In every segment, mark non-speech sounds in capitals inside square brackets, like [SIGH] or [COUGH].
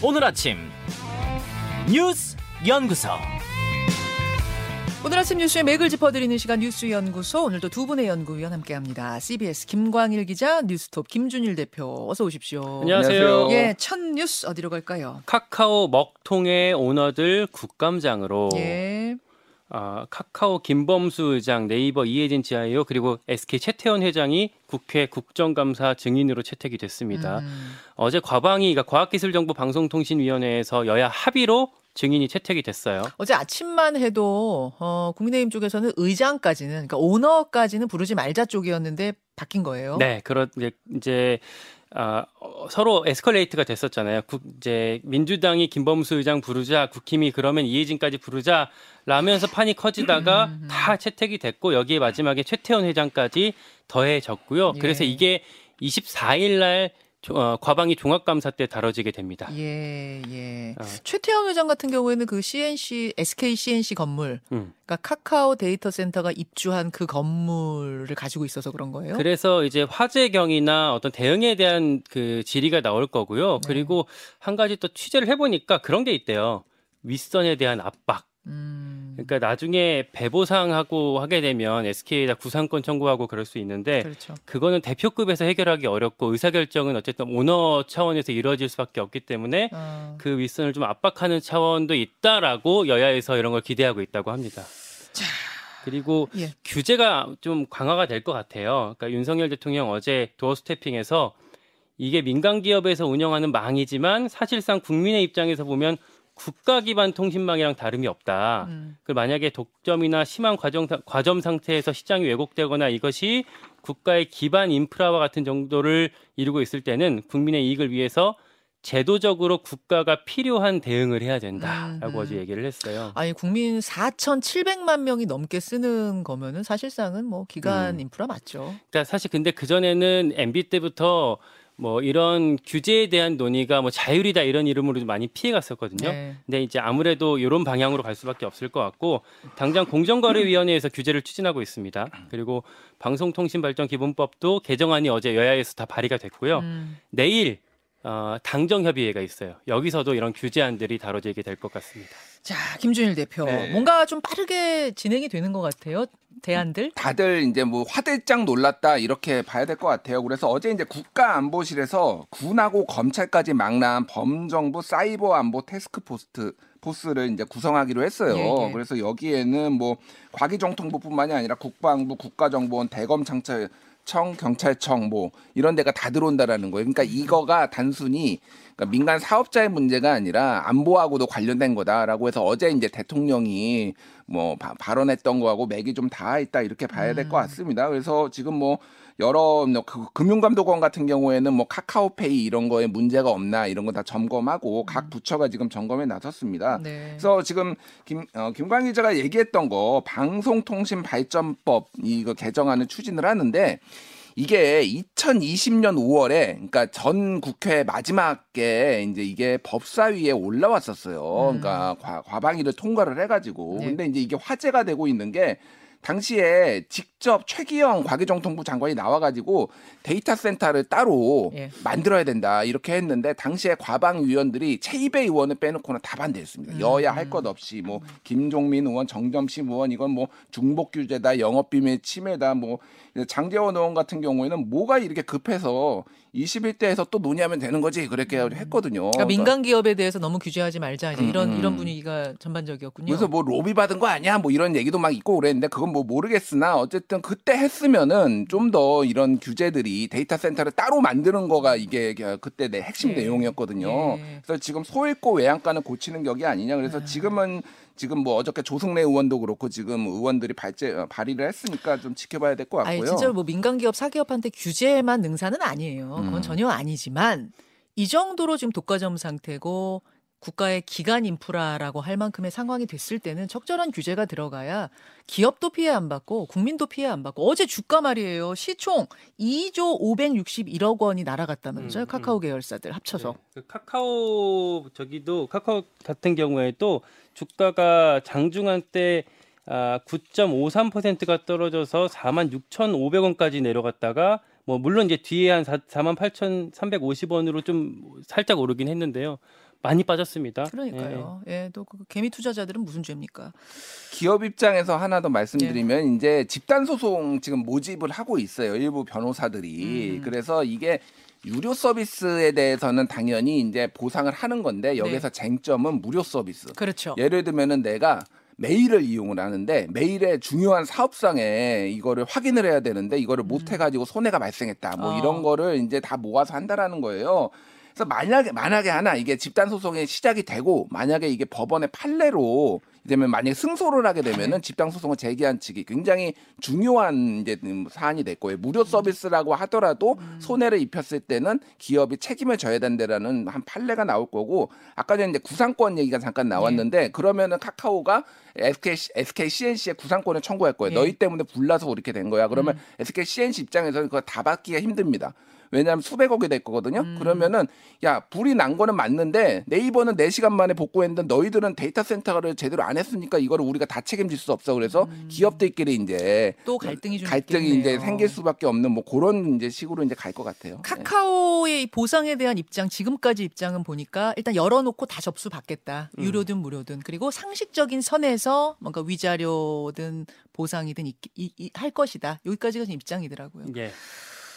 오늘 아침 뉴스 연구소 오늘 아침 뉴스의 맥을 짚어드리는 시간 뉴스 연구소 오늘도 두 분의 연구위원 함께합니다. CBS 김광일 기자, 뉴스톱 김준일 대표 어서 오십시오. 안녕하세요. 예, 첫 뉴스 어디로 갈까요? 카카오 먹통의 오너들 국감장으로 예, 아, 카카오 김범수 의장, 네이버 이혜진 지아이오 그리고 SK 최태원 회장이 국회 국정감사 증인으로 채택이 됐습니다. 음, 어제 과방위, 그러니까 과학기술정보방송통신위원회에서 여야 합의로 증인이 채택이 됐어요. 어제 아침만 해도 어, 국민의힘 쪽에서는 의장까지는 그러니까 오너까지는 부르지 말자 쪽이었는데 바뀐 거예요. 네, 이제, 이제 아, 어, 서로 에스컬레이트가 됐었잖아요. 국, 이제 민주당이 김범수 의장 부르자, 국힘이 그러면 이혜진까지 부르자 라면서 판이 커지다가 음. 다 채택이 됐고 여기에 마지막에 최태원 회장까지 더해졌고요. 예. 그래서 이게 24일 날 조- 어, 과방위 종합감사 때 다뤄지게 됩니다. 예, 예. 어. 최태원 회장 같은 경우에는 그 CNC, SK CNC 건물, 음. 그러니까 카카오 데이터 센터가 입주한 그 건물을 가지고 있어서 그런 거예요. 그래서 이제 화재경이나 어떤 대응에 대한 그 질의가 나올 거고요. 네. 그리고 한 가지 또 취재를 해보니까 그런 게 있대요. 윗선에 대한 압박. 음, 그러니까 나중에 배보상하고 하게 되면 SK에다 구상권 청구하고 그럴 수 있는데 그렇죠. 그거는 대표급에서 해결하기 어렵고 의사결정은 어쨌든 오너 차원에서 이루어질 수밖에 없기 때문에 어, 그 윗선을 좀 압박하는 차원도 있다라고 여야에서 이런 걸 기대하고 있다고 합니다. 그리고 예. 규제가 좀 강화가 될 것 같아요. 그러니까 윤석열 대통령 어제 도어 스태핑에서 이게 민간 기업에서 운영하는 망이지만 사실상 국민의 입장에서 보면 국가 기반 통신망이랑 다름이 없다. 음, 그 만약에 독점이나 심한 과정, 과점 상태에서 시장이 왜곡되거나 이것이 국가의 기반 인프라와 같은 정도를 이루고 있을 때는 국민의 이익을 위해서 제도적으로 국가가 필요한 대응을 해야 된다라고 음, 어제 음. 얘기를 했어요. 아니 국민 4,700만 명이 넘게 쓰는 거면은 사실상은 뭐 기간 음. 인프라 맞죠. 그러니까 사실 근데 그 전에는 MB 때부터 뭐 이런 규제에 대한 논의가 뭐 자율이다 이런 이름으로 좀 많이 피해갔었거든요. 네. 근데 이제 아무래도 이런 방향으로 갈 수밖에 없을 것 같고 당장 공정거래위원회에서 규제를 추진하고 있습니다. 그리고 방송통신발전기본법도 개정안이 어제 여야에서 다 발의가 됐고요. 음, 내일 어, 당정협의회가 있어요. 여기서도 이런 규제안들이 다뤄지게 될 것 같습니다. 자 김준일 대표 네. 뭔가 좀 빠르게 진행이 되는 것 같아요. 대안들. 다들 이제 뭐 화들짝 놀랐다 이렇게 봐야 될 것 같아요. 그래서 어제 이제 국가안보실에서 군하고 검찰까지 망라한 범정부 사이버 안보 테스크 포스트 포스를 이제 구성하기로 했어요. 예, 예. 그래서 여기에는 뭐 과기정통부뿐만이 아니라 국방부, 국가정보원, 대검청찰 청 경찰청 뭐 이런 데가 다 들어온다라는 거예요. 그러니까 이거가 단순히 그러니까 민간 사업자의 문제가 아니라 안보하고도 관련된 거다라고 해서 어제 이제 대통령이 뭐 바- 발언했던 거하고 맥이 좀 닿아 있다 이렇게 봐야 될것 음. 같습니다. 그래서 지금 뭐 여러 뭐 그- 금융감독원 같은 경우에는 뭐 카카오페이 이런 거에 문제가 없나 이런 거 다 점검하고 각 부처가 지금 점검에 나섰습니다. 네. 그래서 지금 김 어, 김광 기자가 얘기했던 거 방송통신발전법 이거 개정안을 추진을 하는데 이게 2020년 5월에 그러니까 전 국회 마지막에 이제 이게 법사위에 올라왔었어요. 음. 그러니까 과, 과방위를 통과를 해가지고 네. 근데 이제 이게 화제가 되고 있는 게 당시에 직접 최기영 과기정통부 장관이 나와가지고 데이터 센터를 따로 예. 만들어야 된다 이렇게 했는데 당시에 과방 위원들이 최이배 의원을 빼놓고는 다 반대했습니다. 음. 여야 할 것 없이 뭐 김종민 의원, 정점심 의원 이건 뭐 중복 규제다, 영업 비밀 침해다, 뭐 장제원 의원 같은 경우에는 뭐가 이렇게 급해서 21대에서 또 논의하면 되는 거지 그렇게 했거든요. 그러니까 민간 기업에 대해서 너무 규제하지 말자 이제 음, 이런 음. 이런 분위기가 전반적이었군요. 그래서 뭐 로비 받은 거 아니야? 뭐 이런 얘기도 막 있고 그랬는데 그건 뭐 모르겠으나 어쨌든 그때 했으면은 좀 더 이런 규제들이 데이터 센터를 따로 만드는 거가 이게 그때 내 핵심 예. 내용이었거든요. 예. 그래서 지금 소 잃고 외양간을 고치는 격이 아니냐. 그래서 지금은 지금 뭐 어저께 조승래 의원도 그렇고 지금 의원들이 발제 어, 발의를 했으니까 좀 지켜봐야 될것 아니 같고요. 진짜 뭐 민간 기업 사기업한테 규제만 능사는 아니에요. 그건 음. 전혀 아니지만 이 정도로 지금 독과점 상태고 국가의 기간 인프라라고 할 만큼의 상황이 됐을 때는 적절한 규제가 들어가야 기업도 피해 안 받고 국민도 피해 안 받고 어제 주가 말이에요. 시총 2조 561억 원이 날아갔다면서요. 음, 카카오 음. 계열사들 합쳐서. 네. 그 카카오 저기도 카카오 같은 경우에도 주가가 장중한 때 아, 9.53%가 떨어져서 46,500원까지 내려갔다가 뭐 물론 이제 뒤에 한 48,350원으로 좀 살짝 오르긴 했는데요. 많이 빠졌습니다. 그러니까요. 예, 또그 개미 투자자들은 무슨 죄입니까? 기업 입장에서 하나 더 말씀드리면 이제 집단 소송 지금 모집을 하고 있어요. 일부 변호사들이. 음. 그래서 이게 유료 서비스에 대해서는 당연히 이제 보상을 하는 건데 여기서 쟁점은 무료 서비스. 그렇죠. 예를 들면은 내가 메일을 이용을 하는데 메일에 중요한 사업상에 이거를 확인을 해야 되는데 이거를 못 해가지고 손해가 발생했다. 뭐 음. 어. 이런 거를 이제 다 모아서 한다라는 거예요. 그래서 만약에 만약에 하나 이게 집단 소송이 시작이 되고 만약에 이게 법원의 판례로 되면 만약에 승소를 하게 네. 되면은 집단 소송을 제기한 측이 굉장히 중요한 이제 음, 사안이 될 거예요. 무료 서비스라고 하더라도 음. 손해를 입혔을 때는 기업이 책임을 져야 된다라는 한 판례가 나올 거고 아까 전에 이제 구상권 얘기가 잠깐 나왔는데 네. 그러면은 카카오가 SK, SK CNC에 구상권을 청구할 거예요. 예. 너희 때문에 불나서 이렇게 된 거야. 그러면 SK CNC 입장에서는 그거 다 받기가 힘듭니다. 왜냐하면 수백억이 될 거거든요. 음. 그러면은 야 불이 난 거는 맞는데 네이버는 4시간 만에 복구했는데 너희들은 데이터 센터를 제대로 안 했으니까 이거를 우리가 다 책임질 수 없어. 그래서 기업들끼리 이제 음. 또 갈등이 좀 갈등이 있겠네요. 이제 생길 수밖에 없는 뭐 그런 이제 식으로 이제 갈 것 같아요. 네. 카카오의 이 보상에 대한 입장 지금까지 입장은 보니까 일단 열어놓고 다 접수 받겠다 음. 유료든 무료든 그리고 상식적인 선에서 뭔가 위자료든 보상이든 있- 이- 이- 할 것이다 여기까지가 지금 입장이더라고요. 예.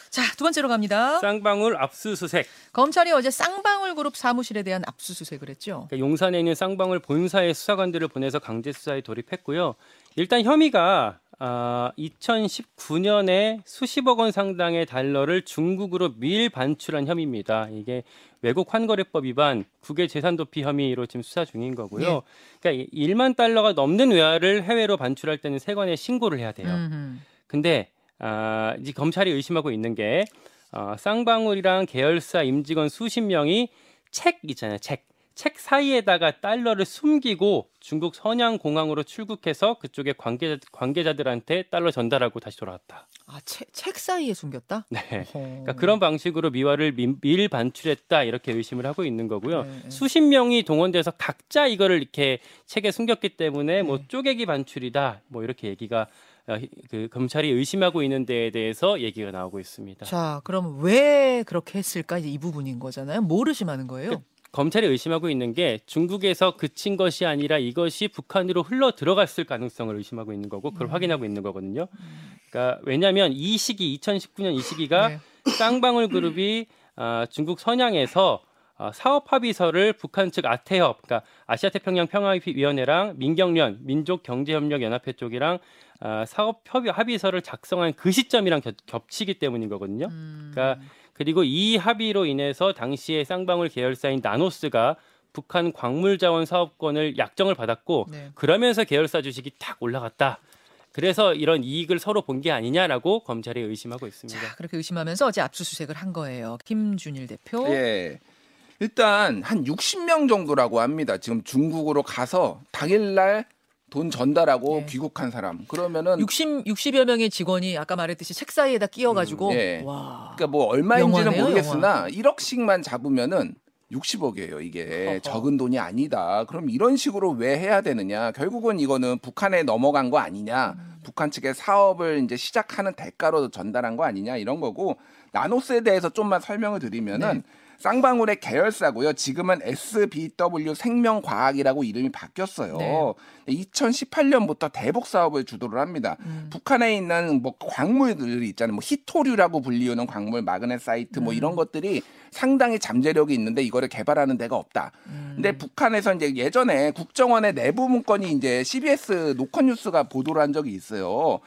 자 두 번째로 갑니다. 쌍방울 압수수색. 검찰이 어제 쌍방울 그룹 사무실에 대한 압수수색을 했죠. 그러니까 용산에 있는 쌍방울 본사의 수사관들을 보내서 강제 수사에 돌입했고요. 일단 혐의가 아, 2019년에 수십억 원 상당의 달러를 중국으로 밀 반출한 혐의입니다. 이게 외국 환거래법 위반, 국외 재산 도피 혐의로 지금 수사 중인 거고요. 그러니까 1만 달러가 넘는 외화를 해외로 반출할 때는 세관에 신고를 해야 돼요. 음흠. 근데 아, 이제 검찰이 의심하고 있는 게 어, 쌍방울이랑 계열사 임직원 수십 명이 책 있잖아요. 책. 책 사이에다가 달러를 숨기고 중국 선양 공항으로 출국해서 그쪽에 관계자, 관계자들한테 달러 전달하고 다시 돌아왔다. 아, 책, 책 사이에 숨겼다? 네. 그러니까 그런 방식으로 미화를 미- 밀 반출했다 이렇게 의심을 하고 있는 거고요. 네, 네. 수십 명이 동원돼서 각자 이거를 이렇게 책에 숨겼기 때문에 뭐 네. 쪼개기 반출이다 뭐 이렇게 얘기가 어, 그 검찰이 의심하고 있는 데에 대해서 얘기가 나오고 있습니다. 자, 그럼 왜 그렇게 했을까? 이제 이 부분인 거잖아요. 뭘 의심하는 거예요? 검찰이 의심하고 있는 게 중국에서 그친 것이 아니라 이것이 북한으로 흘러 들어갔을 가능성을 의심하고 있는 거고 음. 그걸 확인하고 있는 거거든요. 그러니까 왜냐하면 이 시기 2019년 이 시기가 네. 쌍방울 그룹이 아, 중국 선양에서 아, 사업 합의서를 북한 측 아태협, 그러니까 아시아 태평양 평화위원회랑 민경련 민족경제협력연합회 쪽이랑 아, 사업 협의 합의서를 작성한 그 시점이랑 겹, 겹치기 때문인 거거든요. 음. 그러니까 그리고 이 합의로 인해서 당시에 쌍방울 계열사인 나노스가 북한 광물자원 사업권을 약정을 받았고 네. 그러면서 계열사 주식이 탁 올라갔다. 그래서 이런 이익을 서로 본 게 아니냐라고 검찰이 의심하고 있습니다. 자, 그렇게 의심하면서 어제 압수수색을 한 거예요. 김준일 대표. 예. 일단 한 60명 정도라고 합니다. 지금 중국으로 가서 당일날 돈 전달하고 네. 귀국한 사람. 그러면은 60 60여 명의 직원이 아까 말했듯이 책 사이에다 끼워 가지고 음, 예. 와. 그러니까 뭐 얼마인지는 영화네요, 모르겠으나 1억씩만 잡으면은 60억이에요. 이게 허허. 적은 돈이 아니다. 그럼 이런 식으로 왜 해야 되느냐? 결국은 이거는 북한에 넘어간 거 아니냐? 음. 북한 측의 사업을 이제 시작하는 대가로 전달한 거 아니냐? 이런 거고 나노스에 대해서 좀만 설명을 드리면은 네. 쌍방울의 계열사고요. 지금은 SBW 생명과학이라고 이름이 바뀌었어요. 네. 2018년부터 대북 사업을 주도를 합니다. 음. 북한에 있는 뭐 광물들이 있잖아요. 뭐 히토류라고 불리우는 광물, 마그네사이트 뭐 음. 이런 것들이 상당히 잠재력이 있는데 이거를 개발하는 데가 없다. 음. 근데 북한에서 이제 예전에 국정원의 내부 문건이 이제 CBS 노컷뉴스가 보도를 한 적이 있어요.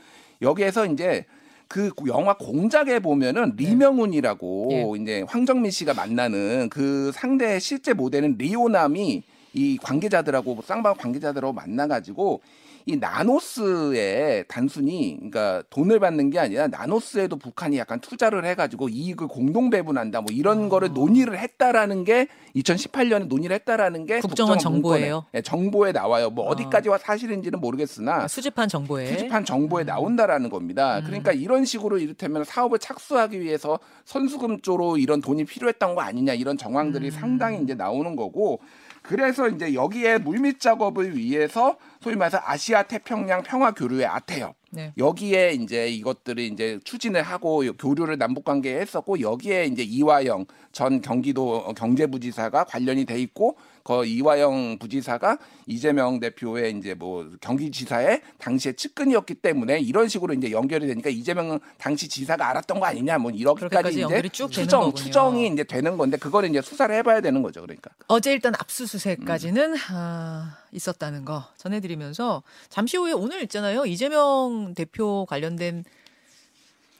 여기에서 이제 그 영화 공작에 보면은 리명훈이라고 네. 예. 이제 황정민 씨가 만나는 그 상대의 실제 모델은 리오남이 이 관계자들하고 쌍방 관계자들하고 만나가지고 이 나노스에 단순히 그러니까 돈을 받는 게 아니라 나노스에도 북한이 약간 투자를 해가지고 이익을 공동 배분한다 뭐 이런 아. 거를 논의를 했다라는 게 2018년에 논의를 했다라는 게 국정원 정보예요? 예, 정보에 나와요. 뭐 아. 어디까지와 사실인지는 모르겠으나 수집한 정보에 수집한 정보에 나온다라는 겁니다. 음. 그러니까 이런 식으로 이를테면 사업을 착수하기 위해서 선수금 쪽으로 이런 돈이 필요했던 거 아니냐 이런 정황들이 음. 상당히 이제 나오는 거고 그래서 이제 여기에 물밑 작업을 위해서 소위 말해서 아시아 태평양 평화 교류의 아태협 네. 여기에 이제 이것들을 이제 추진을 하고 교류를 남북 관계에 했었고 여기에 이제 이화영 전 경기도 경제부지사가 관련이 돼 있고 그 이화영 부지사가 이재명 대표의 이제 뭐 경기지사의 당시에 측근이었기 때문에 이런 식으로 이제 연결이 되니까 이재명 당시 지사가 알았던 거 아니냐 뭐 이렇게까지 이제 추정. 추정이 이제 되는 건데 그거를 이제 수사를 해봐야 되는 거죠 그러니까. 어제 일단 압수수색까지는 아, 있었다는 거 전해드리면서 잠시 후에 오늘 있잖아요 이재명 대표 관련된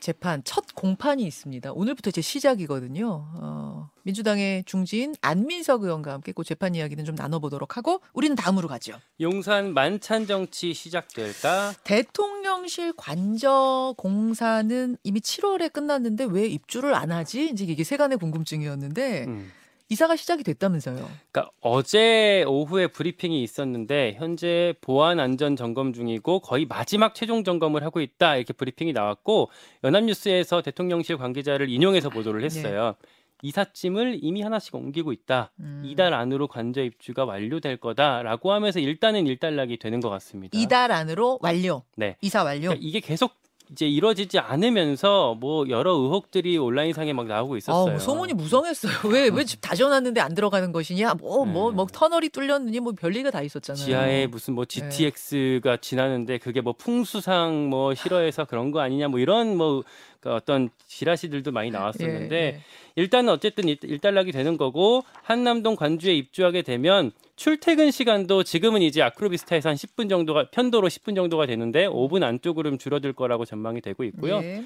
재판 첫 공판이 있습니다. 오늘부터 이제 시작이거든요. 어, 민주당의 중진 안민석 의원과 함께 그 재판 이야기는 좀 나눠보도록 하고 우리는 다음으로 가죠. 용산 만찬 정치 시작될까? 대통령실 관저 공사는 이미 7월에 끝났는데 왜 입주를 안 하지? 이제 이게 세간의 궁금증이었는데 음. 이사가 시작이 됐다면서요. 그러니까 어제 오후에 브리핑이 있었는데 현재 보안 안전 점검 중이고 거의 마지막 최종 점검을 하고 있다 이렇게 브리핑이 나왔고 연합뉴스에서 대통령실 관계자를 인용해서 보도를 했어요. 이삿짐을 이미 하나씩 옮기고 있다. 음. 이달 안으로 관저 입주가 완료될 거다라고 하면서 일단은 일단락이 되는 것 같습니다. 이달 안으로 완료. 네. 이사 완료. 그러니까 이게 계속 이제 이루어지지 않으면서 뭐 여러 의혹들이 온라인상에 막 나오고 있었어요. 어, 소문이 무성했어요. [LAUGHS] 왜 왜 집 다져 놨는데 안 들어가는 것이냐? 뭐뭐뭐 네. 터널이 뚫렸느니 뭐 별리가 다 있었잖아요. 지하에 무슨 뭐 네. GTX가 지나는데 그게 뭐 풍수상 뭐 싫어해서 그런 거 아니냐 뭐 이런 뭐 그 어떤 지라시들도 많이 나왔었는데 예, 예. 일단은 어쨌든 일- 일단락이 되는 거고 한남동 관주에 입주하게 되면 출퇴근 시간도 지금은 이제 아크로비스타에서 한 10분 정도가 편도로 10분 정도가 되는데 5분 안쪽으로 좀 줄어들 거라고 전망이 되고 있고요. 예.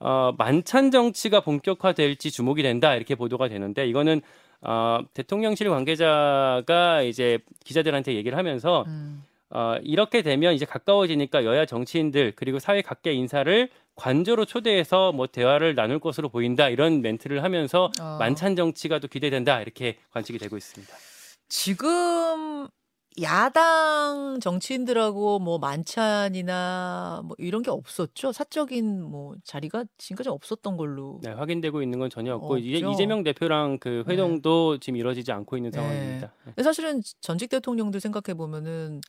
어, 만찬 정치가 본격화될지 주목이 된다 이렇게 보도가 되는데 이거는 어, 대통령실 관계자가 이제 기자들한테 얘기를 하면서 음. 어, 이렇게 되면 이제 가까워지니까 여야 정치인들 그리고 사회 각계 인사를 관저로 초대해서 뭐 대화를 나눌 것으로 보인다 이런 멘트를 하면서 어. 만찬 정치가 또 기대된다 이렇게 관측이 되고 있습니다. 지금 야당 정치인들하고 뭐 만찬이나 뭐 이런 게 없었죠. 사적인 뭐 자리가 지금까지 없었던 걸로. 네, 확인되고 있는 건 전혀 없고 이제. 이재명 대표랑 그 회동도 지금 이루어지지 않고 있는 네. 상황입니다. 네. 사실은 전직 대통령들 생각해 보면은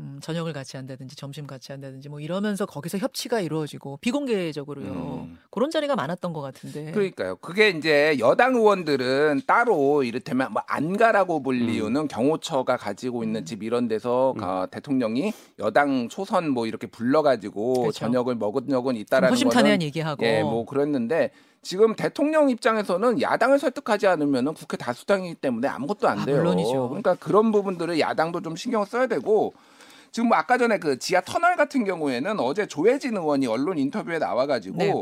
음, 저녁을 같이 한다든지 점심 같이 한다든지 뭐 이러면서 거기서 협치가 이루어지고 비공개적으로요. 음. 그런 자리가 많았던 것 같은데. 그러니까요. 그게 이제 여당 의원들은 따로 이를테면 뭐 안가라고 불리우는 경호처가 가지고 있는 음. 집 이런 데서 음. 가- 대통령이 여당 초선 뭐 이렇게 불러가지고 그렇죠. 저녁을 먹은 적은 있다라는 허심탄회한 얘기하고. 예, 뭐 그랬는데 지금 대통령 입장에서는 야당을 설득하지 않으면 국회 다수당이기 때문에 아무것도 안 아, 돼요. 물론이죠. 그러니까 그런 부분들을 야당도 좀 신경 써야 되고 지금 뭐 아까 전에 그 지하 터널 같은 경우에는 어제 조혜진 의원이 언론 인터뷰에 나와가지고 네.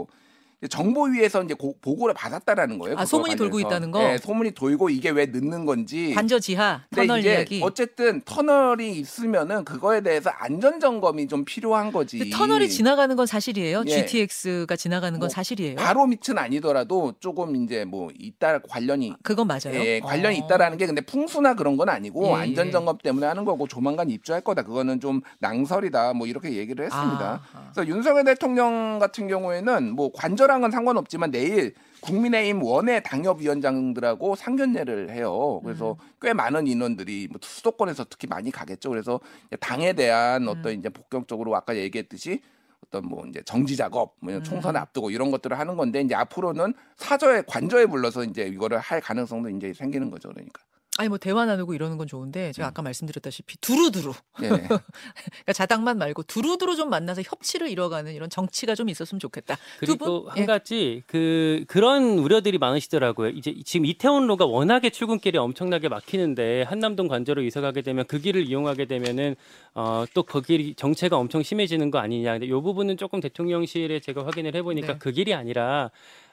정보위에서 이제 고- 보고를 받았다는 거예요. 아, 소문이 돌고 관련해서. 있다는 거? 네, 소문이 돌고 이게 왜 늦는 건지. 관저 지하 터널 이제 이야기. 어쨌든 터널이 있으면은 그거에 대해서 안전 점검이 좀 필요한 거지. 터널이 지나가는 건 사실이에요. 예. GTX가 지나가는 건 뭐 사실이에요. 바로 밑은 아니더라도 조금 이제 뭐 있다 관련이 그건 맞아요. 예, 관련이 어. 있다라는 게 근데 풍수나 그런 건 아니고 예, 안전 예. 점검 때문에 하는 거고 조만간 입주할 거다. 그거는 좀 낭설이다. 뭐 이렇게 얘기를 했습니다. 아, 그래서 윤석열 대통령 같은 경우에는 뭐 관 저랑은 상관없지만 내일 국민의힘 원외 당협위원장들하고 상견례를 해요. 그래서 음. 꽤 많은 인원들이 뭐 수도권에서 특히 많이 가겠죠. 그래서 당에 대한 음. 어떤 이제 본격적으로 아까 얘기했듯이 어떤 뭐 이제 정지 작업, 뭐 음. 총선 앞두고 이런 것들을 하는 건데 이제 앞으로는 사저에 관저에 불러서 이제 이거를 할 가능성도 이제 생기는 거죠. 그러니까. 아니 뭐 대화 나누고 이러는 건 좋은데 음. 제가 아까 말씀드렸다시피 두루두루 예. [LAUGHS] 그러니까 자당만 말고 두루두루 좀 만나서 협치를 이뤄가는 이런 정치가 좀 있었으면 좋겠다. 두 그리고 분? 한 예. 가지 그 그런 우려들이 많으시더라고요. 이제 지금 이태원로가 워낙에 출근길이 엄청나게 막히는데 한남동 관저로 이사 가게 되면 그 길을 이용하게 되면은 어, 또그 길이 정체가 엄청 심해지는 거 아니냐. 근데 이 부분은 조금 대통령실에 제가 확인을 해보니까 네. 그 길이 아니라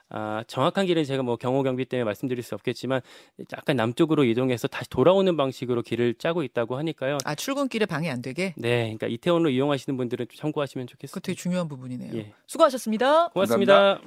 아, 정확한 길은 제가 뭐 경호 경비 때문에 말씀드릴 수 없겠지만 약간 남쪽으로 이동해서 다시 돌아오는 방식으로 길을 짜고 있다고 하니까요. 아 출근길에 방해 안 되게 네, 그러니까 이태원로 이용하시는 분들은 좀 참고하시면 좋겠습니다. 그거 되게 중요한 부분이네요. 예. 수고하셨습니다. 고맙습니다.